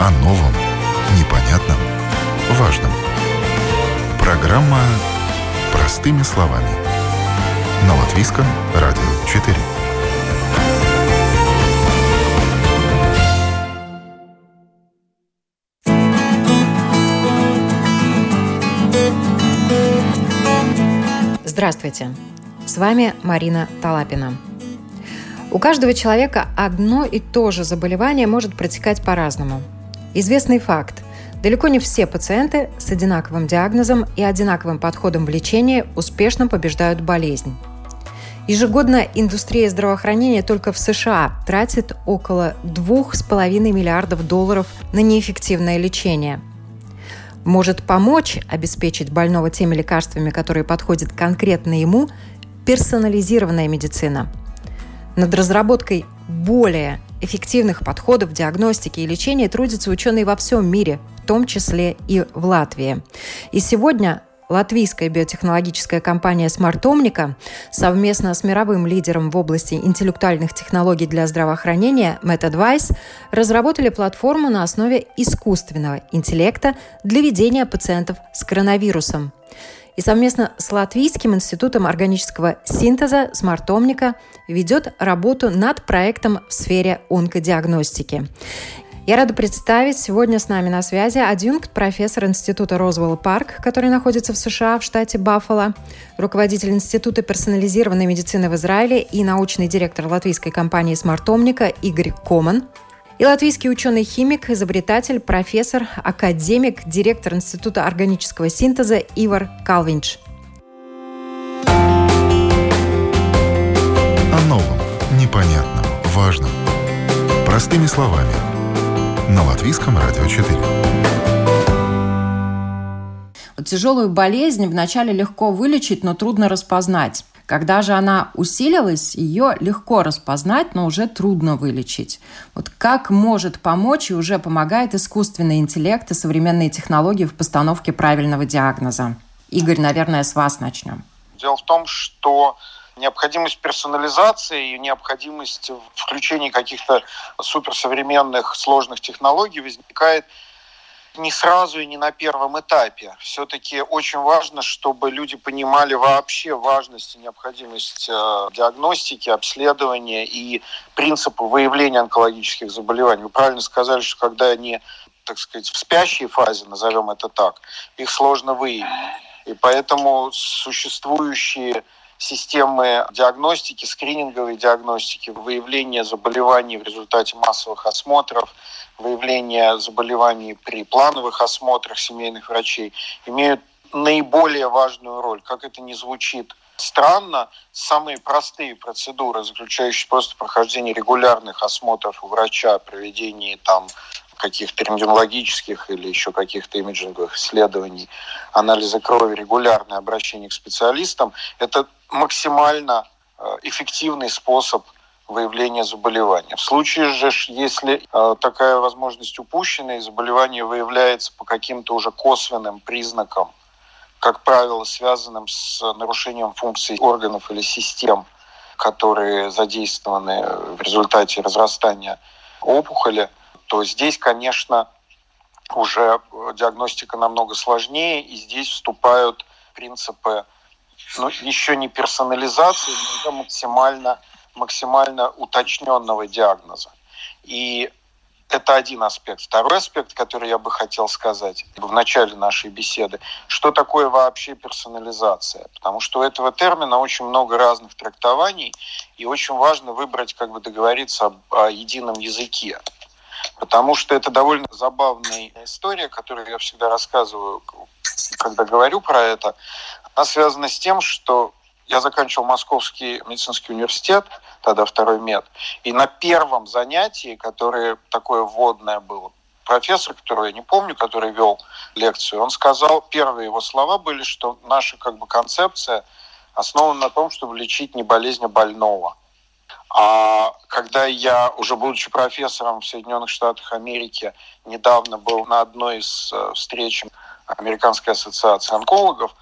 О новом, непонятном, важном. Программа «Простыми словами». На Латвийском радио 4. Здравствуйте! С вами Марина Талапина. У каждого человека одно и то же заболевание может протекать по-разному. Известный факт. Далеко не все пациенты с одинаковым диагнозом и одинаковым подходом в лечении успешно побеждают болезнь. Ежегодно индустрия здравоохранения только в США тратит около 2,5 миллиардов долларов на неэффективное лечение. Может помочь обеспечить больного теми лекарствами, которые подходят конкретно ему, персонализированная медицина – над разработкой более эффективных подходов диагностики и лечения трудятся ученые во всем мире, в том числе и в Латвии. И сегодня латвийская биотехнологическая компания Omnica совместно с мировым лидером в области интеллектуальных технологий для здравоохранения MedAdvice разработали платформу на основе искусственного интеллекта для ведения пациентов с коронавирусом и совместно с Латвийским институтом органического синтеза «Смартомника» ведет работу над проектом в сфере онкодиагностики. Я рада представить сегодня с нами на связи адъюнкт профессор Института Розвелл Парк, который находится в США в штате Баффало, руководитель Института персонализированной медицины в Израиле и научный директор латвийской компании «Смартомника» Игорь Коман – и латвийский ученый-химик, изобретатель, профессор, академик, директор Института органического синтеза Ивар Калвинч. О новом, непонятном, важном. Простыми словами. На Латвийском радио 4. Тяжелую болезнь вначале легко вылечить, но трудно распознать. Когда же она усилилась, ее легко распознать, но уже трудно вылечить. Вот как может помочь и уже помогает искусственный интеллект и современные технологии в постановке правильного диагноза? Игорь, наверное, с вас начнем. Дело в том, что необходимость персонализации и необходимость включения каких-то суперсовременных сложных технологий возникает не сразу и не на первом этапе. Все-таки очень важно, чтобы люди понимали вообще важность и необходимость э, диагностики, обследования и принципы выявления онкологических заболеваний. Вы правильно сказали, что когда они, так сказать, в спящей фазе, назовем это так, их сложно выявить. И поэтому существующие системы диагностики, скрининговой диагностики, выявления заболеваний в результате массовых осмотров, выявления заболеваний при плановых осмотрах семейных врачей имеют наиболее важную роль. Как это не звучит странно, самые простые процедуры, заключающие просто прохождение регулярных осмотров у врача, проведение там каких-то рентгенологических или еще каких-то имиджинговых исследований, анализа крови, регулярное обращение к специалистам, это максимально э, эффективный способ выявления заболевания. В случае же, если э, такая возможность упущена и заболевание выявляется по каким-то уже косвенным признакам, как правило, связанным с нарушением функций органов или систем, которые задействованы в результате разрастания опухоли, то здесь, конечно, уже диагностика намного сложнее, и здесь вступают принципы ну, еще не персонализации, но уже максимально максимально уточненного диагноза. И это один аспект. Второй аспект, который я бы хотел сказать в начале нашей беседы, что такое вообще персонализация? Потому что у этого термина очень много разных трактований, и очень важно выбрать, как бы договориться об, о едином языке. Потому что это довольно забавная история, которую я всегда рассказываю, когда говорю про это. Она связана с тем, что я заканчивал Московский медицинский университет, тогда второй мед, и на первом занятии, которое такое вводное было, профессор, которого я не помню, который вел лекцию, он сказал, первые его слова были, что наша как бы концепция основана на том, чтобы лечить не болезнь, а больного. А когда я, уже будучи профессором в Соединенных Штатах Америки, недавно был на одной из э, встреч Американской ассоциации онкологов,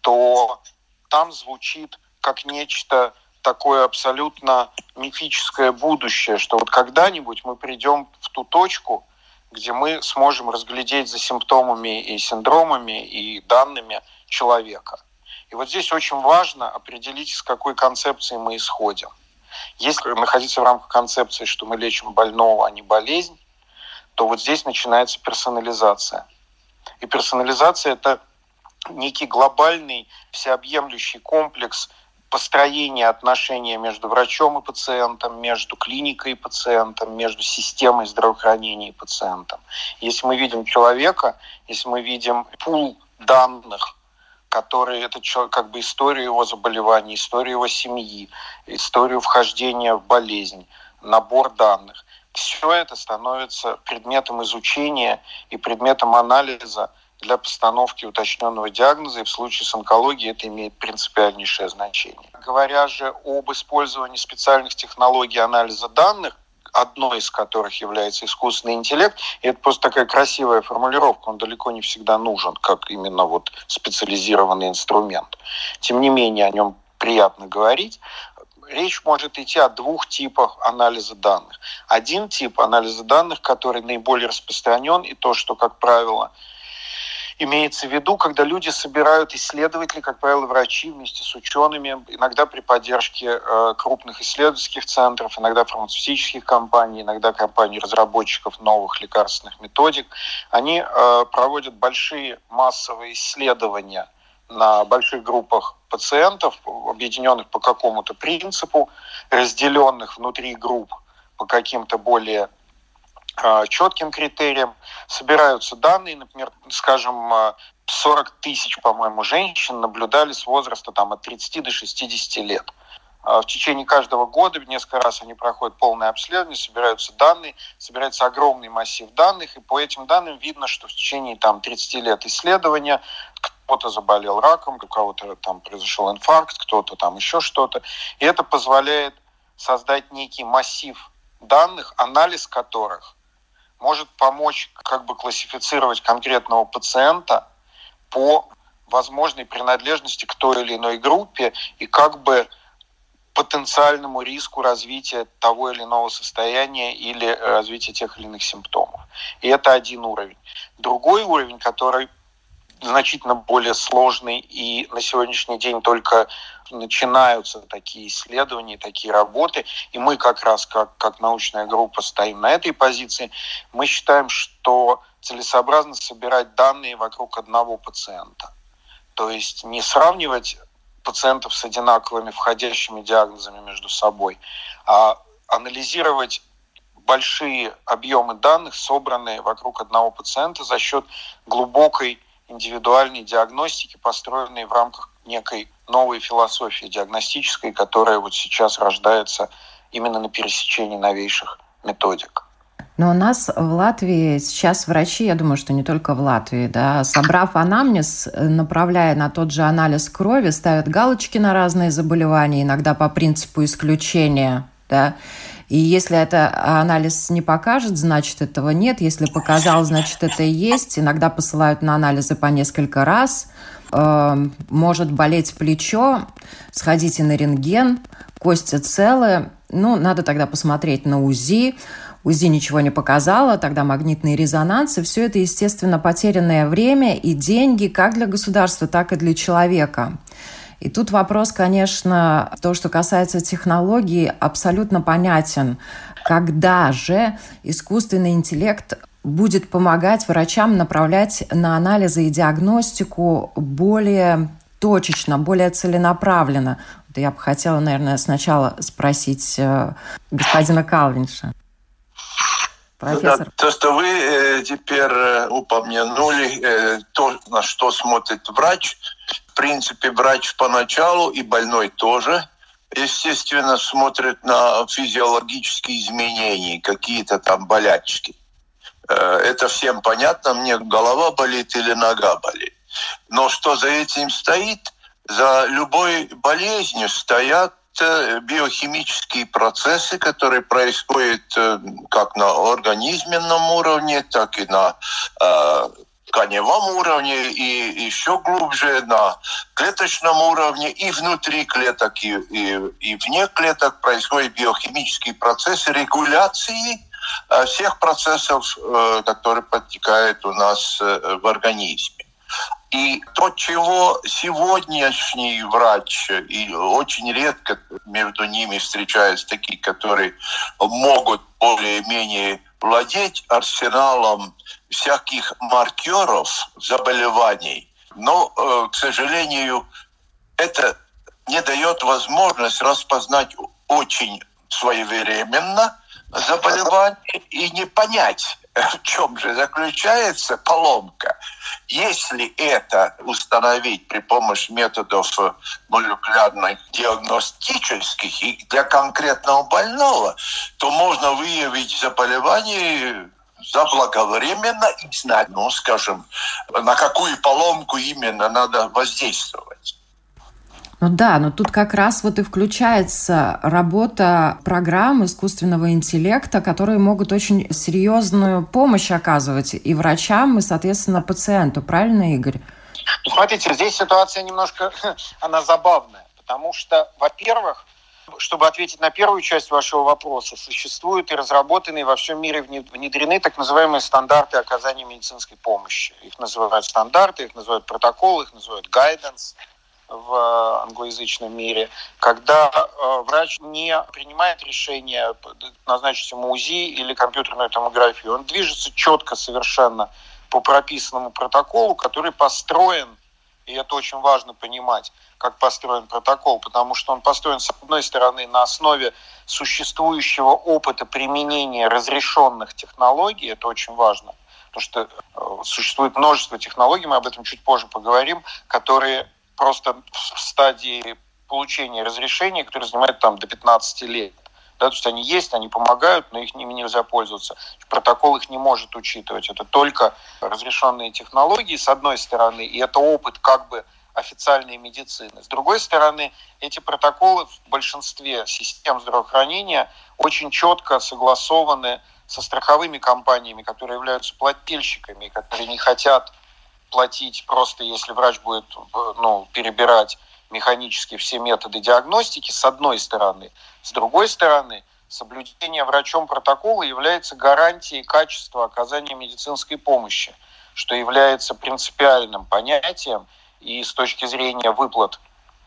то там звучит как нечто такое абсолютно мифическое будущее, что вот когда-нибудь мы придем в ту точку, где мы сможем разглядеть за симптомами и синдромами и данными человека. И вот здесь очень важно определить, с какой концепции мы исходим. Если находиться в рамках концепции, что мы лечим больного, а не болезнь, то вот здесь начинается персонализация. И персонализация – это некий глобальный, всеобъемлющий комплекс построения отношения между врачом и пациентом, между клиникой и пациентом, между системой здравоохранения и пациентом. Если мы видим человека, если мы видим пул данных, которые это как бы история его заболевания, история его семьи, историю вхождения в болезнь, набор данных. Все это становится предметом изучения и предметом анализа для постановки уточненного диагноза, и в случае с онкологией это имеет принципиальнейшее значение. Говоря же об использовании специальных технологий анализа данных, одной из которых является искусственный интеллект. И это просто такая красивая формулировка, он далеко не всегда нужен, как именно вот специализированный инструмент. Тем не менее, о нем приятно говорить. Речь может идти о двух типах анализа данных. Один тип анализа данных, который наиболее распространен, и то, что, как правило, имеется в виду, когда люди собирают исследователи, как правило, врачи вместе с учеными, иногда при поддержке э, крупных исследовательских центров, иногда фармацевтических компаний, иногда компаний разработчиков новых лекарственных методик. Они э, проводят большие массовые исследования на больших группах пациентов, объединенных по какому-то принципу, разделенных внутри групп по каким-то более четким критериям, собираются данные, например, скажем, 40 а, тысяч, по-моему, женщин наблюдали с возраста там, от 30 до 60 лет. А, в течение каждого года несколько раз они проходят полное обследование, собираются данные, собирается огромный массив данных, и по этим данным видно, что в течение там, 30 лет исследования кто-то заболел раком, у кого-то там произошел инфаркт, кто-то там еще что-то. И это позволяет создать некий массив данных, анализ которых может помочь как бы классифицировать конкретного пациента по возможной принадлежности к той или иной группе и как бы потенциальному риску развития того или иного состояния или развития тех или иных симптомов. И это один уровень. Другой уровень, который значительно более сложный, и на сегодняшний день только начинаются такие исследования, такие работы, и мы как раз как, как научная группа стоим на этой позиции, мы считаем, что целесообразно собирать данные вокруг одного пациента. То есть не сравнивать пациентов с одинаковыми входящими диагнозами между собой, а анализировать большие объемы данных, собранные вокруг одного пациента за счет глубокой индивидуальной диагностики, построенной в рамках некой новой философии диагностической, которая вот сейчас рождается именно на пересечении новейших методик. Но у нас в Латвии сейчас врачи, я думаю, что не только в Латвии, да, собрав анамнез, направляя на тот же анализ крови, ставят галочки на разные заболевания, иногда по принципу исключения, да, и если это анализ не покажет, значит, этого нет. Если показал, значит, это и есть. Иногда посылают на анализы по несколько раз. Эм, может болеть плечо, сходите на рентген, кости целые. Ну, надо тогда посмотреть на УЗИ. УЗИ ничего не показало, тогда магнитные резонансы. Все это, естественно, потерянное время и деньги как для государства, так и для человека. И тут вопрос, конечно, то, что касается технологий, абсолютно понятен. Когда же искусственный интеллект будет помогать врачам направлять на анализы и диагностику более точечно, более целенаправленно. Я бы хотела, наверное, сначала спросить э, господина Калвинша. Профессор. Да, то, что вы э, теперь э, упомянули, то, на что смотрит врач, принципе, врач поначалу и больной тоже, естественно, смотрит на физиологические изменения, какие-то там болячки. Э, это всем понятно, мне голова болит или нога болит. Но что за этим стоит? За любой болезнью стоят биохимические процессы, которые происходят э, как на организменном уровне, так и на э, тканевом уровне и еще глубже на клеточном уровне и внутри клеток и, и, и вне клеток происходят биохимические процессы регуляции всех процессов, которые подтекают у нас в организме. И то, чего сегодняшний врач, и очень редко между ними встречаются такие, которые могут более-менее владеть арсеналом всяких маркеров заболеваний, но, э, к сожалению, это не дает возможность распознать очень своевременно заболевание и не понять, в чем же заключается поломка. Если это установить при помощи методов молекулярных диагностических и для конкретного больного, то можно выявить заболевание заблаговременно и знать, ну, скажем, на какую поломку именно надо воздействовать. Ну да, но тут как раз вот и включается работа программ искусственного интеллекта, которые могут очень серьезную помощь оказывать и врачам, и, соответственно, пациенту. Правильно, Игорь? Ну, смотрите, здесь ситуация немножко, она забавная, потому что, во-первых, чтобы ответить на первую часть вашего вопроса, существуют и разработанные во всем мире внедрены так называемые стандарты оказания медицинской помощи. Их называют стандарты, их называют протоколы, их называют guidance – в англоязычном мире, когда э, врач не принимает решение назначить ему УЗИ или компьютерную томографию. Он движется четко совершенно по прописанному протоколу, который построен, и это очень важно понимать, как построен протокол, потому что он построен, с одной стороны, на основе существующего опыта применения разрешенных технологий, это очень важно, потому что э, существует множество технологий, мы об этом чуть позже поговорим, которые просто в стадии получения разрешения, которые занимают там до 15 лет. Да, то есть они есть, они помогают, но их ними нельзя пользоваться. Протокол их не может учитывать. Это только разрешенные технологии, с одной стороны, и это опыт как бы официальной медицины. С другой стороны, эти протоколы в большинстве систем здравоохранения очень четко согласованы со страховыми компаниями, которые являются плательщиками, которые не хотят платить просто, если врач будет ну, перебирать механически все методы диагностики, с одной стороны. С другой стороны, соблюдение врачом протокола является гарантией качества оказания медицинской помощи, что является принципиальным понятием и с точки зрения выплат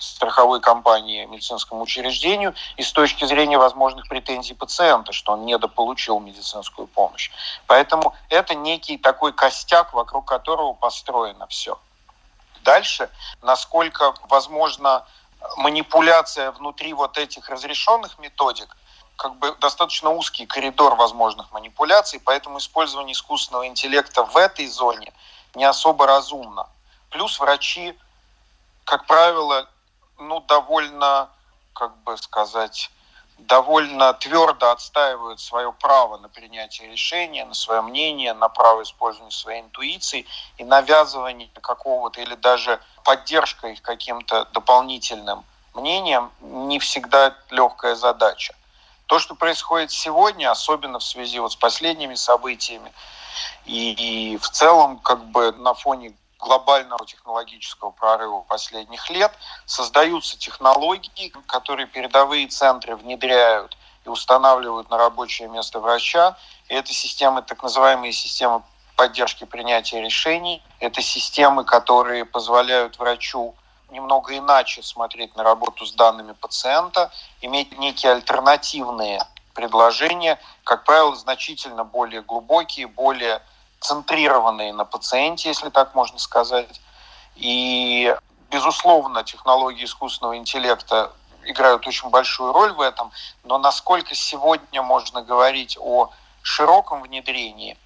страховой компании медицинскому учреждению и с точки зрения возможных претензий пациента, что он недополучил медицинскую помощь. Поэтому это некий такой костяк, вокруг которого построено все. Дальше, насколько возможно манипуляция внутри вот этих разрешенных методик, как бы достаточно узкий коридор возможных манипуляций, поэтому использование искусственного интеллекта в этой зоне не особо разумно. Плюс врачи, как правило, ну, довольно, как бы сказать, довольно твердо отстаивают свое право на принятие решения, на свое мнение, на право использования своей интуиции и навязывание какого-то или даже поддержка их каким-то дополнительным мнением не всегда легкая задача. То, что происходит сегодня, особенно в связи вот с последними событиями, и, и в целом как бы на фоне глобального технологического прорыва последних лет. Создаются технологии, которые передовые центры внедряют и устанавливают на рабочее место врача. И это системы, так называемые системы поддержки принятия решений. Это системы, которые позволяют врачу немного иначе смотреть на работу с данными пациента, иметь некие альтернативные предложения, как правило, значительно более глубокие, более центрированные на пациенте, если так можно сказать. И, безусловно, технологии искусственного интеллекта играют очень большую роль в этом, но насколько сегодня можно говорить о широком внедрении,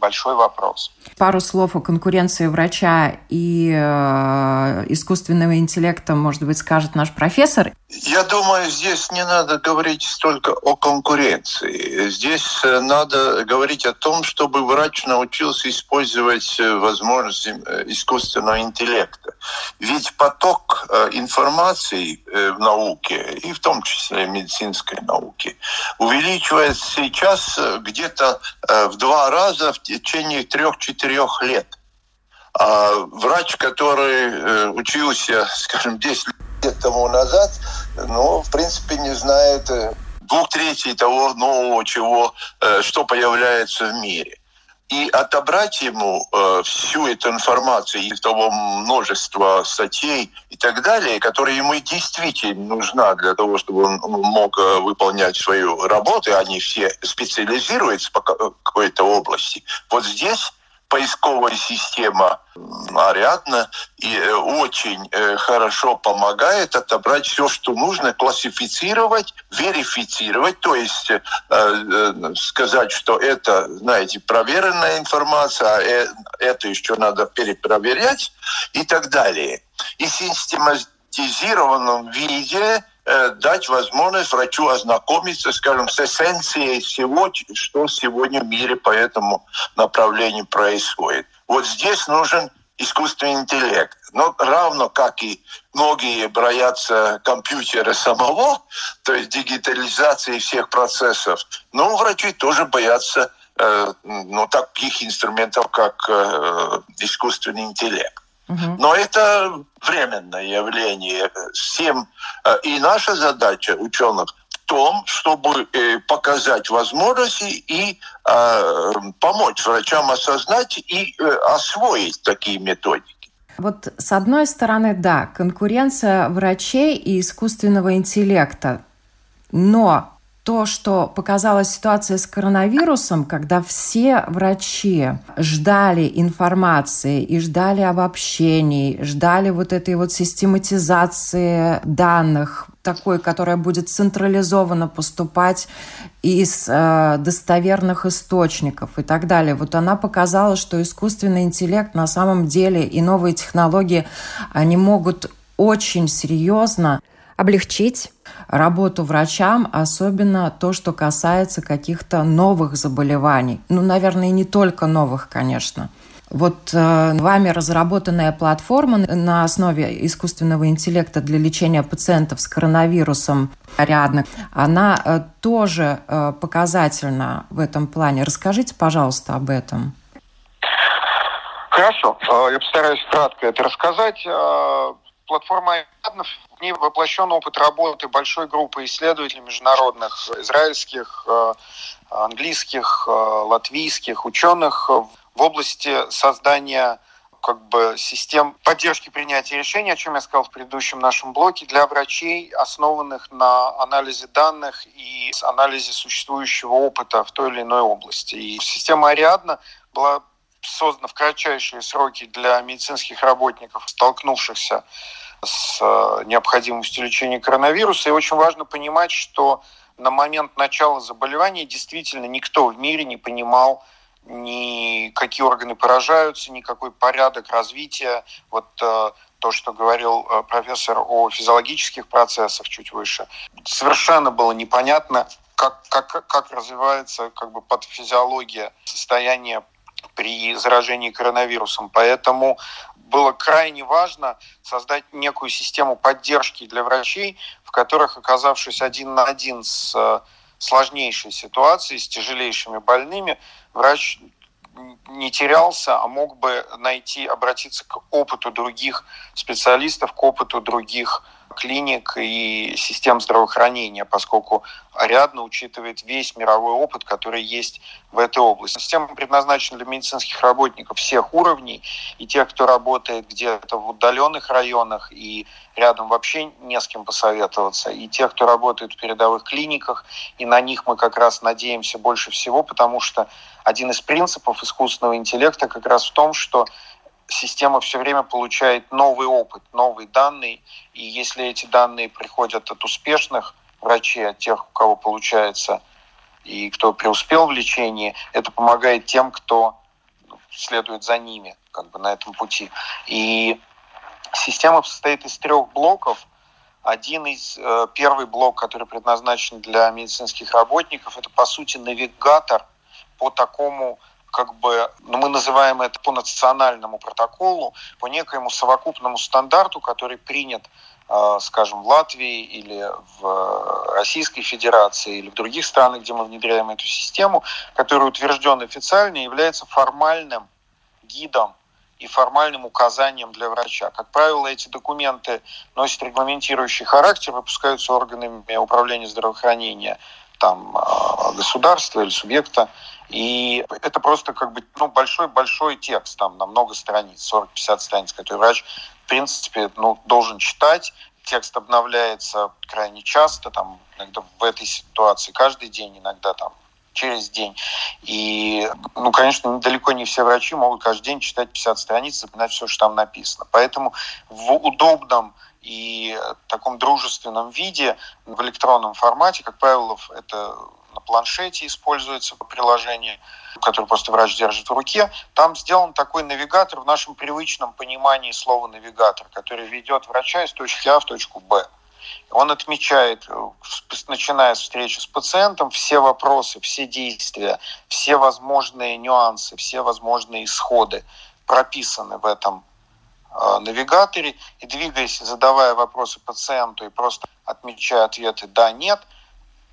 большой вопрос. Пару слов о конкуренции врача и э, искусственного интеллекта, может быть, скажет наш профессор. Я думаю, здесь не надо говорить столько о конкуренции. Здесь э, надо говорить о том, чтобы врач научился использовать э, возможности э, искусственного интеллекта. Ведь поток информации в науке, и в том числе медицинской науке, увеличивается сейчас где-то в два раза в течение трех-четырех лет. А врач, который учился, скажем, 10 лет тому назад, ну, в принципе, не знает двух третей того нового, чего, что появляется в мире и отобрать ему э, всю эту информацию из того множества статей и так далее, которые ему действительно нужна для того, чтобы он мог э, выполнять свою работу, они все специализируются по какой-то области. Вот здесь поисковая система Ариадна и э, очень э, хорошо помогает отобрать все, что нужно, классифицировать, верифицировать, то есть э, сказать, что это, знаете, проверенная информация, а это еще надо перепроверять и так далее. И систематизированном виде дать возможность врачу ознакомиться, скажем, с эссенцией всего, что сегодня в мире по этому направлению происходит. Вот здесь нужен искусственный интеллект. Но равно как и многие боятся компьютера самого, то есть дигитализации всех процессов, но врачи тоже боятся э, ну, таких инструментов, как э, искусственный интеллект. Но это временное явление. Всем э, и наша задача ученых том, чтобы э, показать возможности и э, помочь врачам осознать и освоить такие методики. Вот с одной стороны, да, конкуренция врачей и искусственного интеллекта. Но то, что показала ситуация с коронавирусом, когда все врачи ждали информации и ждали обобщений, ждали вот этой вот систематизации данных, такой, которая будет централизованно поступать из э, достоверных источников и так далее. Вот она показала, что искусственный интеллект на самом деле и новые технологии, они могут очень серьезно облегчить работу врачам, особенно то, что касается каких-то новых заболеваний. Ну, наверное, не только новых, конечно. Вот э, вами разработанная платформа на основе искусственного интеллекта для лечения пациентов с коронавирусом рядом, она э, тоже э, показательна в этом плане. Расскажите, пожалуйста, об этом. Хорошо, э, я постараюсь кратко это рассказать. Э, платформа Ariadne, в ней воплощен опыт работы большой группы исследователей международных, израильских, э, английских, э, латвийских ученых в области создания как бы систем поддержки принятия решений, о чем я сказал в предыдущем нашем блоке, для врачей, основанных на анализе данных и анализе существующего опыта в той или иной области. И система Ариадна была создана в кратчайшие сроки для медицинских работников, столкнувшихся с э, необходимостью лечения коронавируса. И очень важно понимать, что на момент начала заболевания действительно никто в мире не понимал, ни какие органы поражаются, ни какой порядок развития. Вот э, то, что говорил э, профессор о физиологических процессах чуть выше, совершенно было непонятно, как, как, как развивается как бы патофизиология состояния при заражении коронавирусом. Поэтому было крайне важно создать некую систему поддержки для врачей, в которых, оказавшись один на один с э, сложнейшей ситуацией, с тяжелейшими больными, врач не терялся, а мог бы найти, обратиться к опыту других специалистов, к опыту других клиник и систем здравоохранения, поскольку Ариадна учитывает весь мировой опыт, который есть в этой области. Система предназначена для медицинских работников всех уровней, и тех, кто работает где-то в удаленных районах, и рядом вообще не с кем посоветоваться, и тех, кто работает в передовых клиниках, и на них мы как раз надеемся больше всего, потому что один из принципов искусственного интеллекта как раз в том, что система все время получает новый опыт, новые данные, и если эти данные приходят от успешных врачей, от тех, у кого получается, и кто преуспел в лечении, это помогает тем, кто следует за ними как бы на этом пути. И система состоит из трех блоков. Один из, э, первый блок, который предназначен для медицинских работников, это, по сути, навигатор по такому как бы, ну, мы называем это по национальному протоколу, по некоему совокупному стандарту, который принят, э, скажем, в Латвии или в Российской Федерации или в других странах, где мы внедряем эту систему, который утвержден официально и является формальным гидом и формальным указанием для врача. Как правило, эти документы носят регламентирующий характер, выпускаются органами управления здравоохранения там государства или субъекта. И это просто как бы ну, большой-большой текст, там на много страниц, 40-50 страниц, который врач, в принципе, ну, должен читать. Текст обновляется крайне часто, там, иногда в этой ситуации каждый день, иногда там через день. И, ну, конечно, далеко не все врачи могут каждый день читать 50 страниц, запоминать все, что там написано. Поэтому в удобном и таком дружественном виде в электронном формате, как правило, это на планшете используется приложение, которое просто врач держит в руке. Там сделан такой навигатор в нашем привычном понимании слова навигатор, который ведет врача из точки А в точку Б. Он отмечает, э, начиная с встречи с пациентом, все вопросы, все действия, все возможные нюансы, все возможные исходы прописаны в этом э, навигаторе. И двигаясь, задавая вопросы пациенту и просто отмечая ответы «да», «нет»,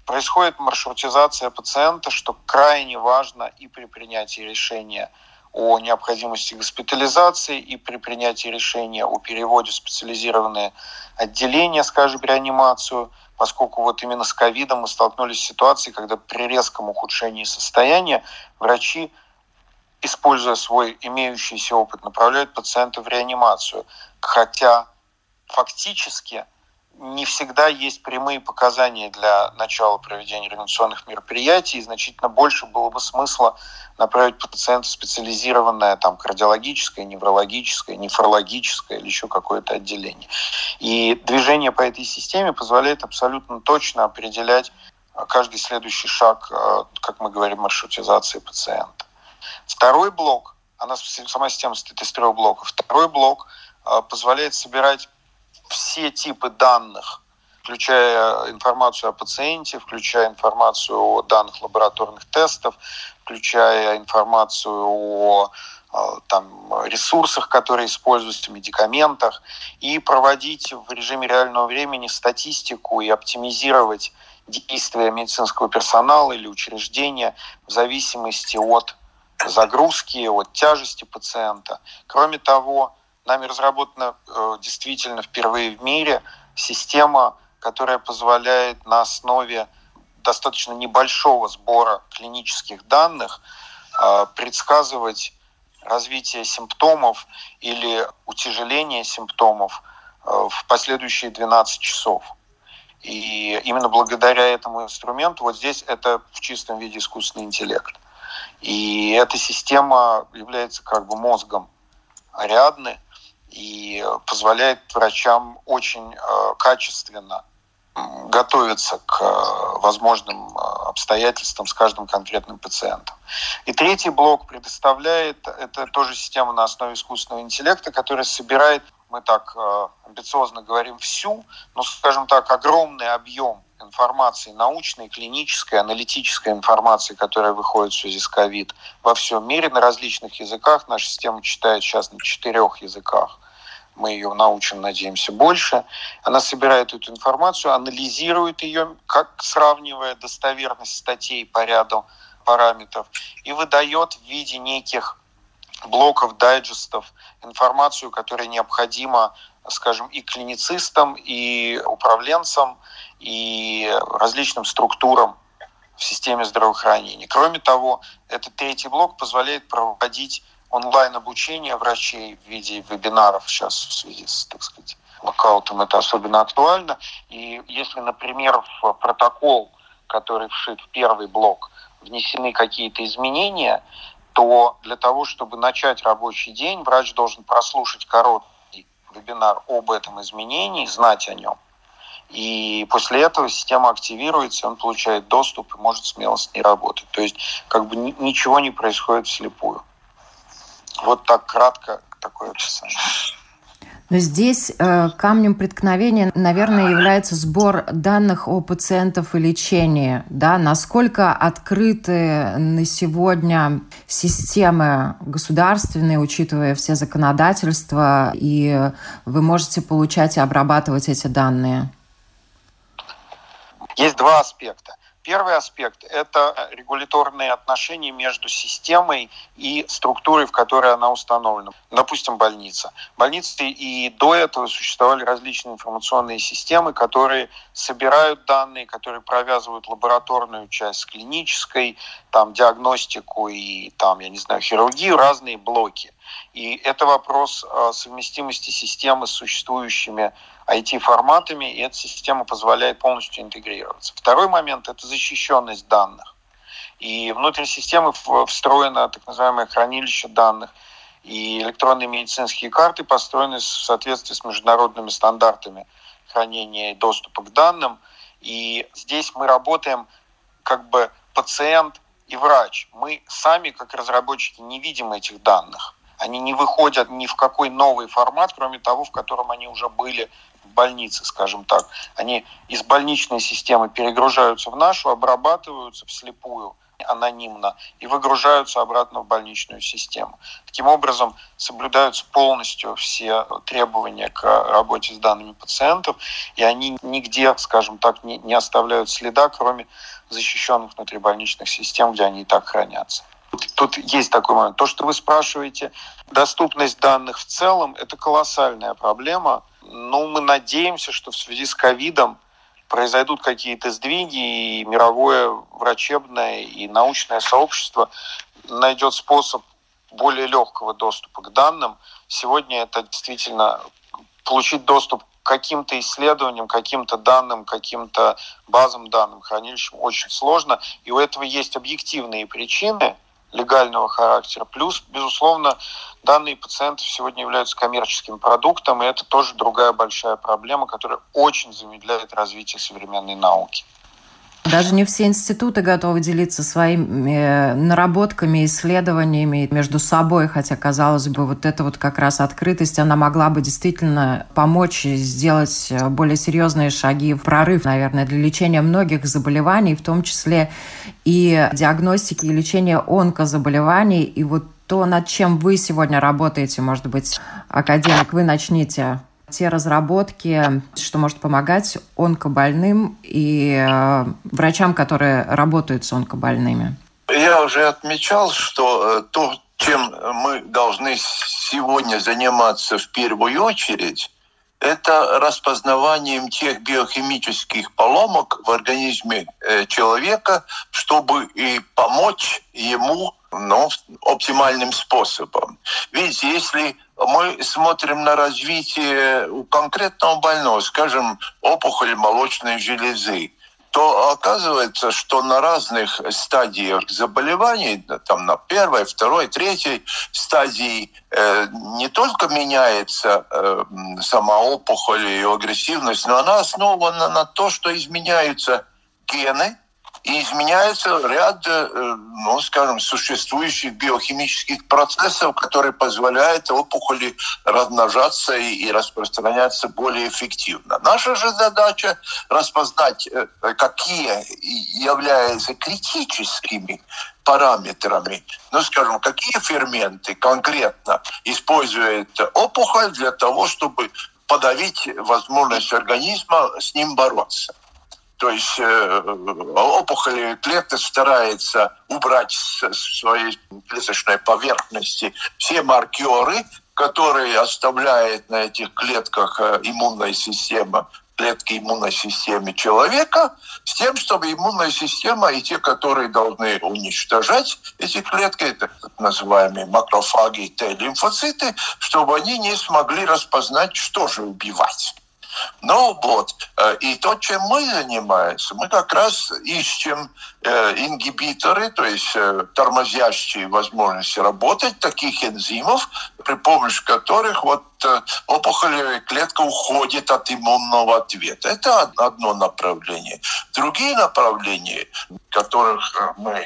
происходит маршрутизация пациента, что крайне важно и при принятии решения – о необходимости госпитализации и при принятии решения о переводе в специализированные отделения, скажем, реанимацию, поскольку вот именно с ковидом мы столкнулись с ситуацией, когда при резком ухудшении состояния врачи, используя свой имеющийся опыт, направляют пациента в реанимацию. Хотя фактически – не всегда есть прямые показания для начала проведения реанимационных мероприятий, и значительно больше было бы смысла направить пациента в специализированное там, кардиологическое, неврологическое, нефрологическое или еще какое-то отделение. И движение по этой системе позволяет абсолютно точно определять а, каждый следующий шаг, а, как мы говорим, маршрутизации пациента. Второй блок, она сама система состоит из трех блоков. Второй блок а, позволяет собирать все типы данных, включая информацию о пациенте, включая информацию о данных лабораторных тестов, включая информацию о там, ресурсах, которые используются, медикаментах, и проводить в режиме реального времени статистику и оптимизировать действия медицинского персонала или учреждения в зависимости от загрузки, от тяжести пациента. Кроме того, Нами разработана э, действительно впервые в мире система, которая позволяет на основе достаточно небольшого сбора клинических данных э, предсказывать развитие симптомов или утяжеление симптомов э, в последующие 12 часов. И именно благодаря этому инструменту, вот здесь это в чистом виде искусственный интеллект. И эта система является как бы мозгом Ариадны, и позволяет врачам очень э, качественно готовиться к э, возможным э, обстоятельствам с каждым конкретным пациентом. И третий блок предоставляет, это тоже система на основе искусственного интеллекта, которая собирает, мы так амбициозно говорим, всю, но, скажем так, огромный объем информации, научной, клинической, аналитической информации, которая выходит в связи с ковид во всем мире на различных языках. Наша система читает сейчас на четырех языках мы ее научим, надеемся, больше. Она собирает эту информацию, анализирует ее, как сравнивая достоверность статей по ряду параметров, и выдает в виде неких блоков, дайджестов информацию, которая необходима, скажем, и клиницистам, и управленцам, и различным структурам в системе здравоохранения. Кроме того, этот третий блок позволяет проводить онлайн-обучение врачей в виде вебинаров сейчас в связи с, так сказать, локаутом это особенно актуально. И если, например, в протокол, который вшит в первый блок, внесены какие-то изменения, то для того, чтобы начать рабочий день, врач должен прослушать короткий вебинар об этом изменении, знать о нем. И после этого система активируется, он получает доступ и может смело с ней работать. То есть как бы ничего не происходит вслепую. Вот так кратко такое описание. Но здесь э, камнем преткновения, наверное, является сбор данных о пациентах и лечении. Да? Насколько открыты на сегодня системы государственные, учитывая все законодательства, и вы можете получать и обрабатывать эти данные? Есть два аспекта. Первый аспект – это регуляторные отношения между системой и структурой, в которой она установлена. Допустим, больница. Больницы и до этого существовали различные информационные системы, которые собирают данные, которые провязывают лабораторную часть с клинической, там, диагностику и, там, я не знаю, хирургию, разные блоки. И это вопрос а, совместимости системы с существующими IT-форматами, и эта система позволяет полностью интегрироваться. Второй момент – это защищенность данных. И внутрь системы встроено так называемое хранилище данных, и электронные медицинские карты построены в соответствии с международными стандартами хранения и доступа к данным. И здесь мы работаем как бы пациент и врач. Мы сами, как разработчики, не видим этих данных. Они не выходят ни в какой новый формат, кроме того, в котором они уже были в больнице, скажем так. Они из больничной системы перегружаются в нашу, обрабатываются вслепую анонимно и выгружаются обратно в больничную систему. Таким образом, соблюдаются полностью все требования к работе с данными пациентов, и они нигде, скажем так, не, не оставляют следа, кроме защищенных внутрибольничных систем, где они и так хранятся. Тут есть такой момент. То, что вы спрашиваете, доступность данных в целом, это колоссальная проблема. Но мы надеемся, что в связи с ковидом произойдут какие-то сдвиги, и мировое врачебное и научное сообщество найдет способ более легкого доступа к данным. Сегодня это действительно получить доступ к каким-то исследованиям, каким-то данным, каким-то базам данным, хранилищам очень сложно. И у этого есть объективные причины – легального характера. Плюс, безусловно, данные пациентов сегодня являются коммерческим продуктом, и это тоже другая большая проблема, которая очень замедляет развитие современной науки. Даже не все институты готовы делиться своими э, наработками, исследованиями между собой, хотя, казалось бы, вот эта вот как раз открытость, она могла бы действительно помочь сделать э, более серьезные шаги в прорыв, наверное, для лечения многих заболеваний, в том числе и диагностики и лечения онкозаболеваний. И вот то, над чем вы сегодня работаете, может быть, академик, вы начните те разработки, что может помогать онкобольным и э, врачам, которые работают с онкобольными? Я уже отмечал, что э, то, чем мы должны сегодня заниматься в первую очередь, это распознаванием тех биохимических поломок в организме э, человека, чтобы и помочь ему ну, оптимальным способом. Ведь если мы смотрим на развитие конкретного больного, скажем, опухоль молочной железы, то оказывается, что на разных стадиях заболеваний, там на первой, второй, третьей стадии э, не только меняется э, сама опухоль и ее агрессивность, но она основана на то, что изменяются гены, и изменяется ряд, э, ну, скажем, существующих биохимических процессов, которые позволяют опухоли размножаться и распространяться более эффективно. Наша же задача распознать, э, какие являются критическими параметрами, ну, скажем, какие ферменты конкретно использует опухоль для того, чтобы подавить возможность организма с ним бороться. То есть э, опухоли клетки старается убрать с своей клеточной поверхности все маркеры, которые оставляет на этих клетках э, иммунная система, клетки иммунной системы человека, с тем, чтобы иммунная система и те, которые должны уничтожать эти клетки, так называемые макрофаги Т-лимфоциты, чтобы они не смогли распознать, что же убивать. Ну вот, э, и то, чем мы занимаемся, мы как раз ищем э, ингибиторы, то есть э, тормозящие возможности работать таких энзимов, при помощи которых вот опухолевая клетка уходит от иммунного ответа. Это одно направление. Другие направления, которых мы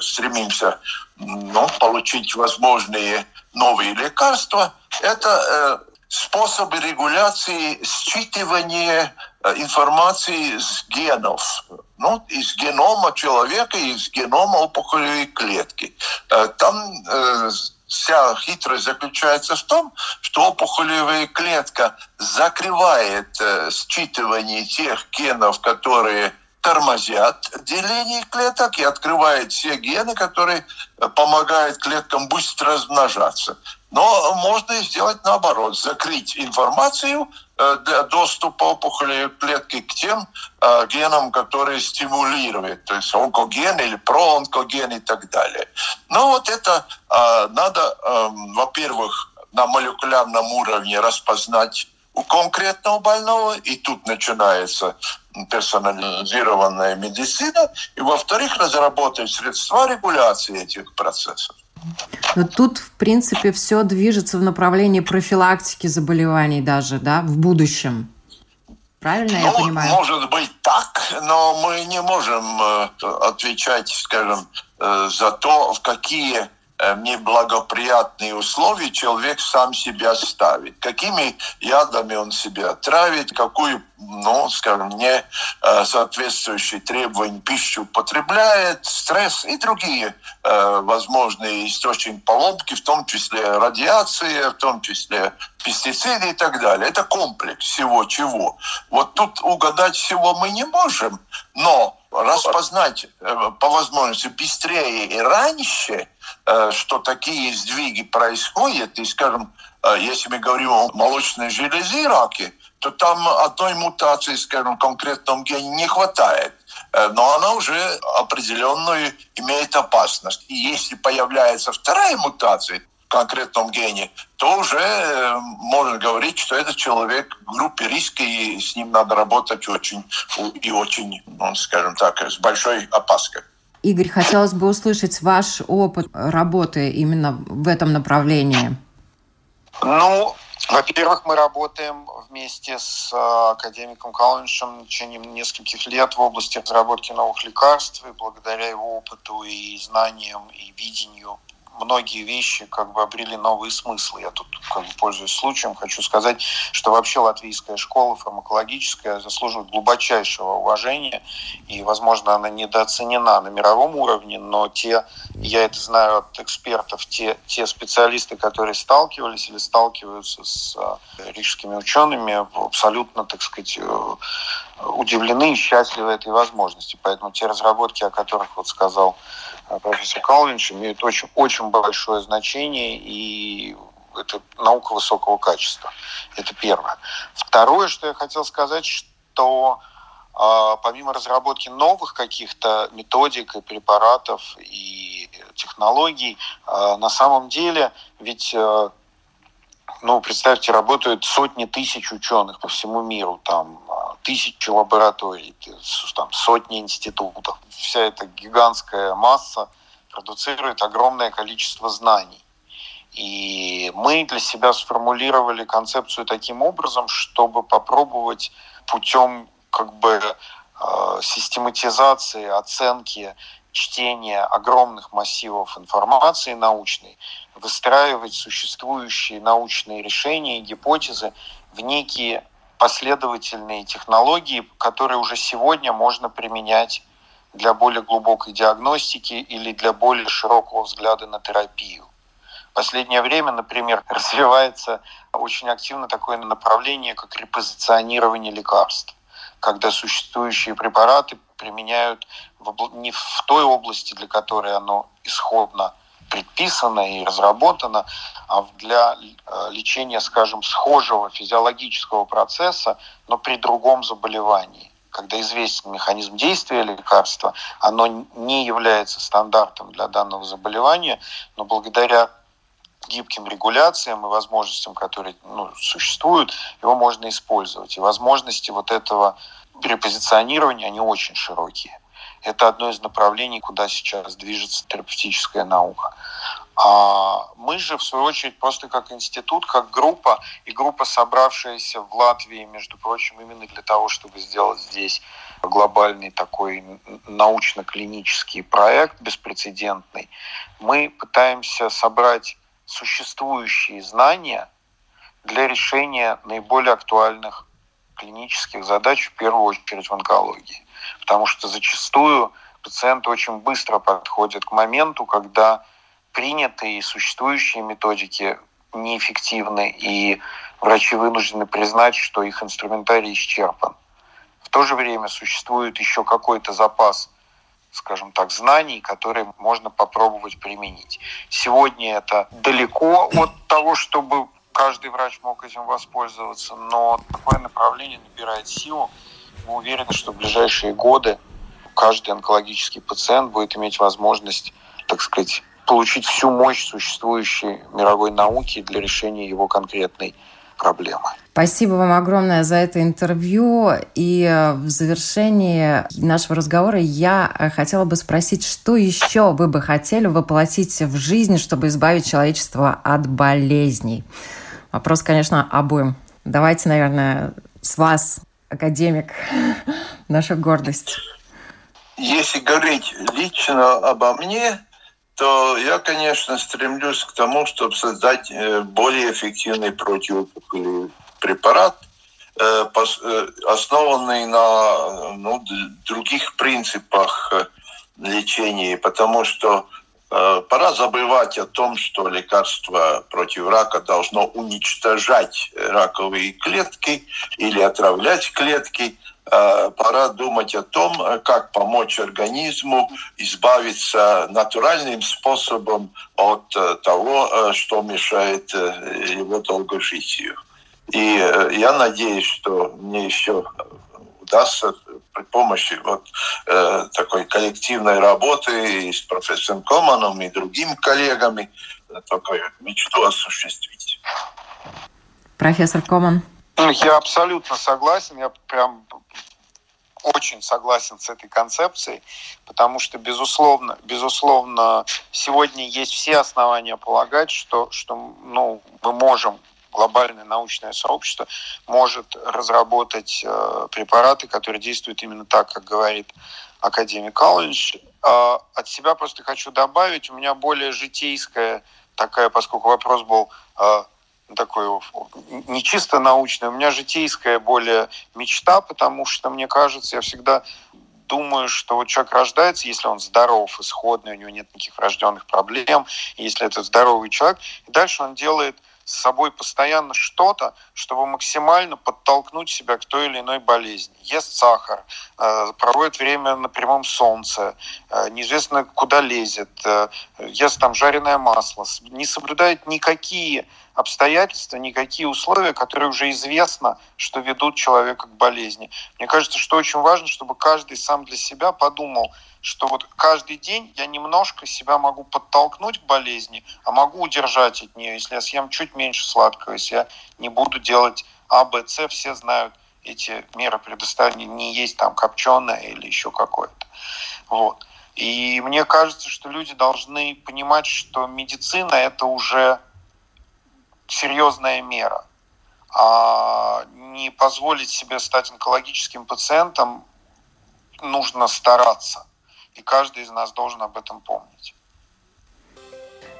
стремимся ну, получить возможные новые лекарства, это способы регуляции считывания э, информации с генов, ну, из генома человека, из генома опухолевой клетки. Э, там э, вся хитрость заключается в том, что опухолевая клетка закрывает считывание тех генов, которые тормозят деление клеток и открывают все гены, которые помогают клеткам быстро размножаться. Но можно и сделать наоборот, закрыть информацию э, для доступа опухоли клетки к тем э, генам, которые стимулируют, то есть онкоген или проонкоген и так далее. Но вот это э, надо, эм, во-первых, на молекулярном уровне распознать у конкретного больного, и тут начинается персонализированная медицина, и, во-вторых, разработать средства регуляции этих процессов. Но тут, в принципе, все движется в направлении профилактики заболеваний даже, да, в будущем. Правильно ну, я понимаю? Может быть так, но мы не можем э, отвечать, скажем, э, за то, в какие Э, неблагоприятные условия человек сам себя ставит. Какими ядами он себя травит, какую, ну, скажем, не э, соответствующие требованиям пищу употребляет, стресс и другие э, возможные источники поломки, в том числе радиация, в том числе пестициды и так далее. Это комплекс всего чего. Вот тут угадать всего мы не можем, но распознать по возможности быстрее и раньше – Э, что такие сдвиги происходят, и, скажем, э, если мы говорим о молочной железе раке, то там одной мутации, скажем, в конкретном гене не хватает. Э, но она уже определенную имеет опасность. И если появляется вторая мутация конкретном гене, то уже можно говорить, что этот человек в группе риска, и с ним надо работать очень и очень, ну, скажем так, с большой опаской. Игорь, хотелось бы услышать ваш опыт работы именно в этом направлении. Ну, во-первых, мы работаем вместе с э, академиком Калнишем в течение нескольких лет в области разработки новых лекарств, и благодаря его опыту и знаниям, и видению многие вещи как бы обрели новые смыслы. Я тут, как бы, пользуясь случаем, хочу сказать, что вообще латвийская школа фармакологическая заслуживает глубочайшего уважения, и, возможно, она недооценена на мировом уровне, но те, я это знаю от экспертов, те, те специалисты, которые сталкивались или сталкиваются с э, рижскими учеными, абсолютно, так сказать, э, удивлены и счастливы этой возможности. Поэтому те разработки, о которых вот сказал а профессор Калвинч имеют очень, очень большое значение, и это наука высокого качества. Это первое. Второе, что я хотел сказать, что э, помимо разработки новых каких-то методик и препаратов и технологий, э, на самом деле ведь э, ну, представьте, работают сотни тысяч ученых по всему миру, там тысячи лабораторий, там, сотни институтов. Вся эта гигантская масса продуцирует огромное количество знаний. И мы для себя сформулировали концепцию таким образом, чтобы попробовать путем как бы э, систематизации, оценки, чтения огромных массивов информации научной, выстраивать существующие научные решения и гипотезы в некие последовательные технологии, которые уже сегодня можно применять для более глубокой диагностики или для более широкого взгляда на терапию. В последнее время, например, развивается очень активно такое направление, как репозиционирование лекарств, когда существующие препараты применяют не в той области, для которой оно исходно предписано и разработано, для э, лечения, скажем, схожего физиологического процесса, но при другом заболевании. Когда известен механизм действия лекарства, оно не является стандартом для данного заболевания, но благодаря гибким регуляциям и возможностям, которые ну, существуют, его можно использовать. И возможности вот этого перепозиционирования, они очень широкие. Это одно из направлений, куда сейчас движется терапевтическая наука. А мы же, в свою очередь, просто как институт, как группа, и группа, собравшаяся в Латвии, между прочим, именно для того, чтобы сделать здесь глобальный такой научно-клинический проект, беспрецедентный, мы пытаемся собрать существующие знания для решения наиболее актуальных клинических задач, в первую очередь в онкологии. Потому что зачастую пациенты очень быстро подходят к моменту, когда принятые и существующие методики неэффективны, и врачи вынуждены признать, что их инструментарий исчерпан. В то же время существует еще какой-то запас скажем так, знаний, которые можно попробовать применить. Сегодня это далеко от того, чтобы каждый врач мог этим воспользоваться, но такое направление набирает силу. Мы уверены, что в ближайшие годы каждый онкологический пациент будет иметь возможность, так сказать, получить всю мощь существующей мировой науки для решения его конкретной проблемы. Спасибо вам огромное за это интервью. И э, в завершении нашего разговора я э, хотела бы спросить, что еще вы бы хотели воплотить в жизнь, чтобы избавить человечество от болезней? Вопрос, конечно, обоим. Давайте, наверное, с вас, академик, наша гордость. Если говорить лично обо мне, то я, конечно, стремлюсь к тому, чтобы создать э, более эффективный противопухолевый препарат, э, э, основанный на ну, других принципах лечения, потому что пора забывать о том, что лекарство против рака должно уничтожать раковые клетки или отравлять клетки, пора думать о том, э, как помочь организму избавиться натуральным способом от э, того, что мешает его долгожитию. И я надеюсь, что мне еще удастся при помощи вот э, такой коллективной работы с профессором Команом и другими коллегами такую мечту осуществить. Профессор Коман. Я абсолютно согласен. Я прям очень согласен с этой концепцией, потому что, безусловно, безусловно, сегодня есть все основания полагать, что, что ну, мы можем глобальное научное сообщество может разработать э, препараты, которые действуют именно так, как говорит академик Каллинч. Э, от себя просто хочу добавить, у меня более житейская такая, поскольку вопрос был э, такой не чисто научный, у меня житейская более мечта, потому что, мне кажется, я всегда думаю, что вот человек рождается, если он здоров, исходный, у него нет никаких врожденных проблем, если это здоровый человек, и дальше он делает с собой постоянно что-то, чтобы максимально подтолкнуть себя к той или иной болезни. Ест сахар, э, проводит время на прямом солнце, э, неизвестно куда лезет, э, ест там жареное масло, не соблюдает никакие обстоятельства, никакие условия, которые уже известно, что ведут человека к болезни. Мне кажется, что очень важно, чтобы каждый сам для себя подумал, что вот каждый день я немножко себя могу подтолкнуть к болезни, а могу удержать от нее, если я съем чуть меньше сладкого, если я не буду делать А, Б, С, все знают эти меры предоставления, не есть там копченое или еще какое-то. Вот. И мне кажется, что люди должны понимать, что медицина это уже серьезная мера. А не позволить себе стать онкологическим пациентом нужно стараться. И каждый из нас должен об этом помнить.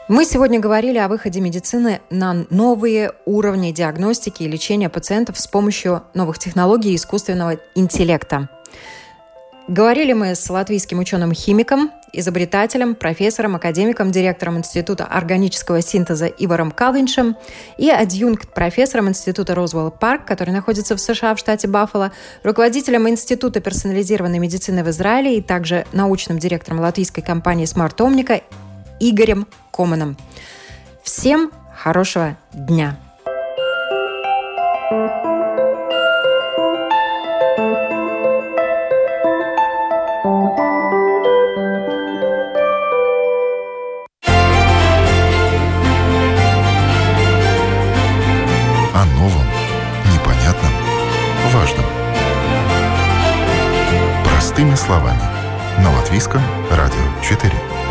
Мы сегодня говорили о выходе медицины на новые уровни диагностики и лечения пациентов с помощью новых технологий искусственного интеллекта. Говорили мы с латвийским ученым-химиком, изобретателем, профессором, академиком, директором Института органического синтеза Иваром Калвиншем и адъюнкт-профессором Института Розвелл Парк, который находится в США в штате Баффало, руководителем Института персонализированной медицины в Израиле и также научным директором латвийской компании Omnica Игорем Команом. Всем хорошего дня! Латвийском радио 4.